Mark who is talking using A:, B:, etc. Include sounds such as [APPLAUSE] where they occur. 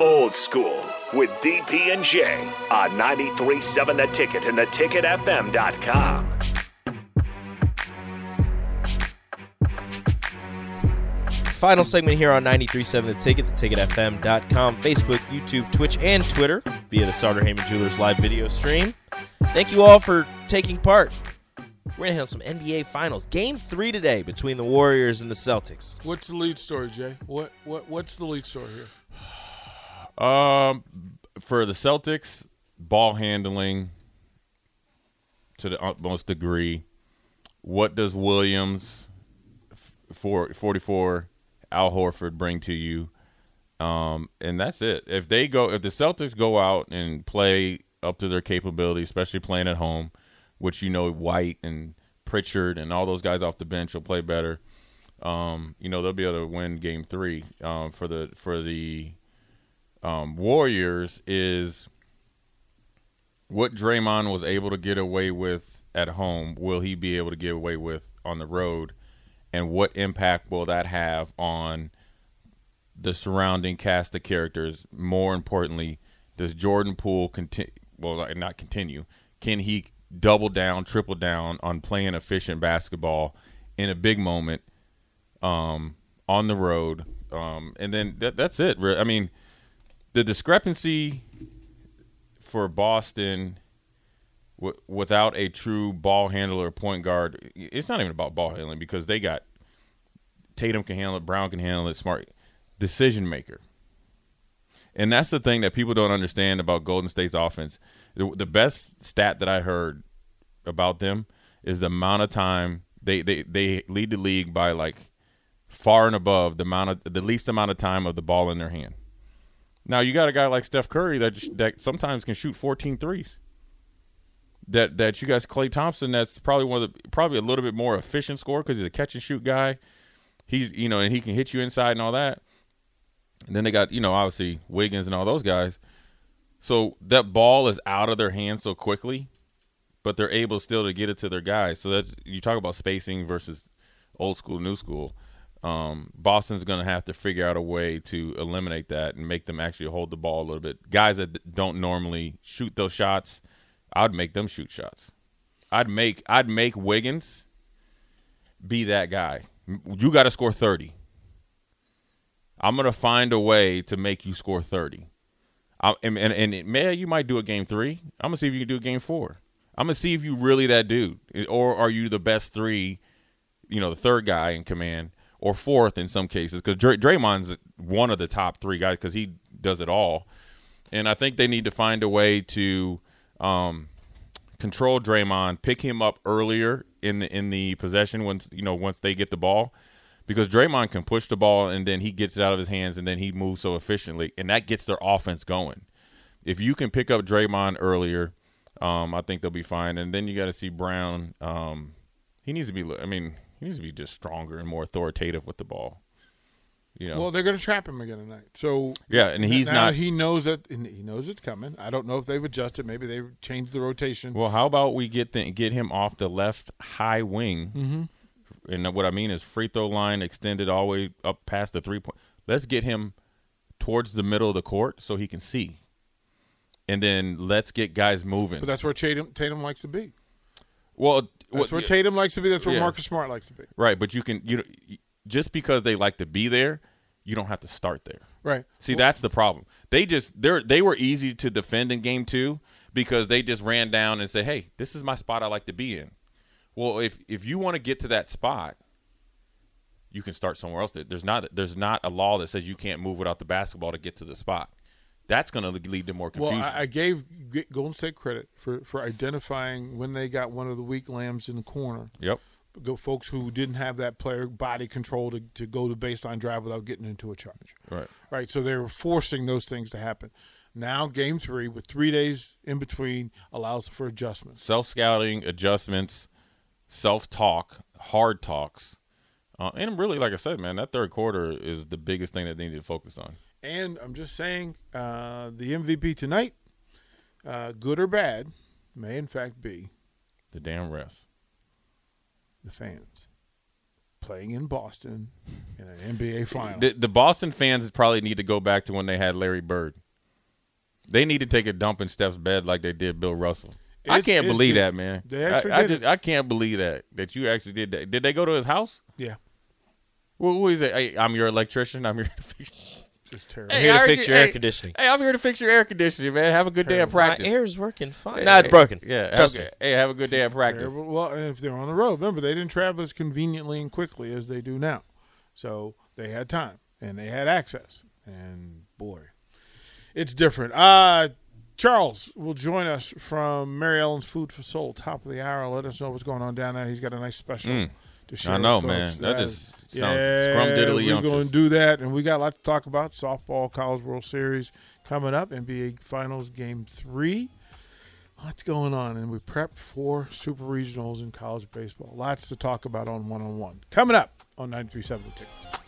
A: Old School with DP and J on 93.7 The Ticket and theticketfm.com.
B: Final segment here on 93.7 The Ticket, theticketfm.com, Facebook, YouTube, Twitch, and Twitter via the Sauter Heyman Jewelers live video stream. Thank you all for taking part. We're going to have some NBA Finals. Game three today between the Warriors and the Celtics.
C: What's the lead story, Jay? What what what's the lead story here?
D: Um, for the Celtics, ball handling to the utmost degree. What does Williams, for 44, Al Horford bring to you? Um, and that's it. If they go, if the Celtics go out and play up to their capability, especially playing at home, which you know White and Pritchard and all those guys off the bench will play better. Um, you know they'll be able to win Game Three um, for the for the um, Warriors is what Draymond was able to get away with at home. Will he be able to get away with on the road? And what impact will that have on the surrounding cast of characters? More importantly, does Jordan Poole continue? Well, not continue. Can he double down, triple down on playing efficient basketball in a big moment um, on the road? Um, and then that, that's it. I mean, the discrepancy for Boston w- without a true ball handler point guard, it's not even about ball handling because they got Tatum can handle it, Brown can handle it, smart decision maker. And that's the thing that people don't understand about Golden State's offense. The, the best stat that I heard about them is the amount of time they, they, they lead the league by like far and above the amount of the least amount of time of the ball in their hand. Now you got a guy like Steph Curry that that sometimes can shoot 14 threes. That that you guys Klay Thompson that's probably one of the probably a little bit more efficient scorer because he's a catch and shoot guy. He's you know and he can hit you inside and all that. And then they got you know obviously Wiggins and all those guys. So that ball is out of their hands so quickly, but they're able still to get it to their guys. So that's you talk about spacing versus old school, new school um, Boston's going to have to figure out a way to eliminate that and make them actually hold the ball a little bit. Guys that don't normally shoot those shots, I'd make them shoot shots. I'd make I'd make Wiggins be that guy. You got to score 30. I'm going to find a way to make you score 30. I, and, and, and man, you might do a game three. I'm going to see if you can do a game four. I'm going to see if you really that dude. Or are you the best three, you know, the third guy in command – or fourth in some cases because Dray- Draymond's one of the top three guys because he does it all. And I think they need to find a way to um, control Draymond, pick him up earlier in the in the possession once you know once they get the ball, because Draymond can push the ball and then he gets it out of his hands and then he moves so efficiently and that gets their offense going. If you can pick up Draymond earlier, um, I think they'll be fine. And then you got to see Brown. Um, he needs to be. I mean, he needs to be just stronger and more authoritative with the ball. You know.
C: Well, they're going to trap him again tonight. So
D: yeah, and he's
C: now
D: not.
C: He knows that he knows it's coming. I don't know if they've adjusted. Maybe they've changed the rotation.
D: Well, how about we get the, get him off the left high wing?
C: Mm-hmm.
D: And what I mean is free throw line extended all the way up past the three point. Let's get him towards the middle of the court so he can see, and then let's get guys moving.
C: But that's where Tatum Tatum likes to be.
D: Well,
C: that's where Tatum likes to be. That's where yeah. Marcus Smart likes to be.
D: Right, but you can you just because they like to be there, you don't have to start there.
C: Right.
D: See, well, that's the problem. They just they're they were easy to defend in game two because they just ran down and said, "Hey, this is my spot I like to be in." Well, if if you want to get to that spot, you can start somewhere else. There's not there's not a law that says you can't move without the basketball to get to the spot that's going to lead to more confusion.
C: Well, I, gave Golden State credit for, for identifying when they got one of the weak lambs in the corner.
D: Yep.
C: Go folks who didn't have that player body control to, to go to baseline drive without getting into a charge.
D: Right.
C: Right. So they were forcing those things to happen. Now, game three, with three days in between, allows for adjustments.
D: Self scouting, adjustments, self talk, hard talks. Uh, and really, like I said, man, that third quarter is the biggest thing that they need to focus on.
C: And I'm just saying, uh, the MVP tonight, uh, good or bad, may in fact be
D: the damn refs,
C: the fans. playing in Boston in an NBA final.
D: The, the Boston fans probably need to go back to when they had Larry Bird. They need to take a dump in Steph's bed like they did Bill Russell. I can't believe that, man.
C: They actually
D: I, I just. I can't believe that that you actually did that. Did they go to his house?
C: yeah,
D: What, what is it? Hey, I'm your electrician. I'm here [LAUGHS] to fix.
C: Just terrible.
D: Hey,
B: Here to
D: heard
B: fix
D: you-
B: your air
D: hey,
B: conditioning.
D: Hey, I'm here to fix your air conditioning, man. Have a good day at
C: Terrible.
B: My
D: practice.
B: air is working fine.
D: Hey,
B: nah, it's broken.
D: Yeah,
B: Trust
D: have,
B: me.
D: Hey, have a good day at practice.
C: Terrible. Well, if they're on the road, remember they didn't travel as conveniently and quickly as they do now, so they had time and they had access. And boy, it's different. Uh Charles will join us from Mary Ellen's Food for Soul, top of the hour. Let us know what's going on down there. He's got a nice special
D: Mm.
C: to share.
D: I know, man. That
C: Uh,
D: just sounds
C: yeah,
D: scrumdiddly
C: We're going to do that, and we got a lot to talk about. Softball, College World Series coming up, NBA Finals Game Three. Lots going on, and we prep for Super Regionals in college baseball. Lots to talk about on one on one. Coming up on 93.7 The Ticket.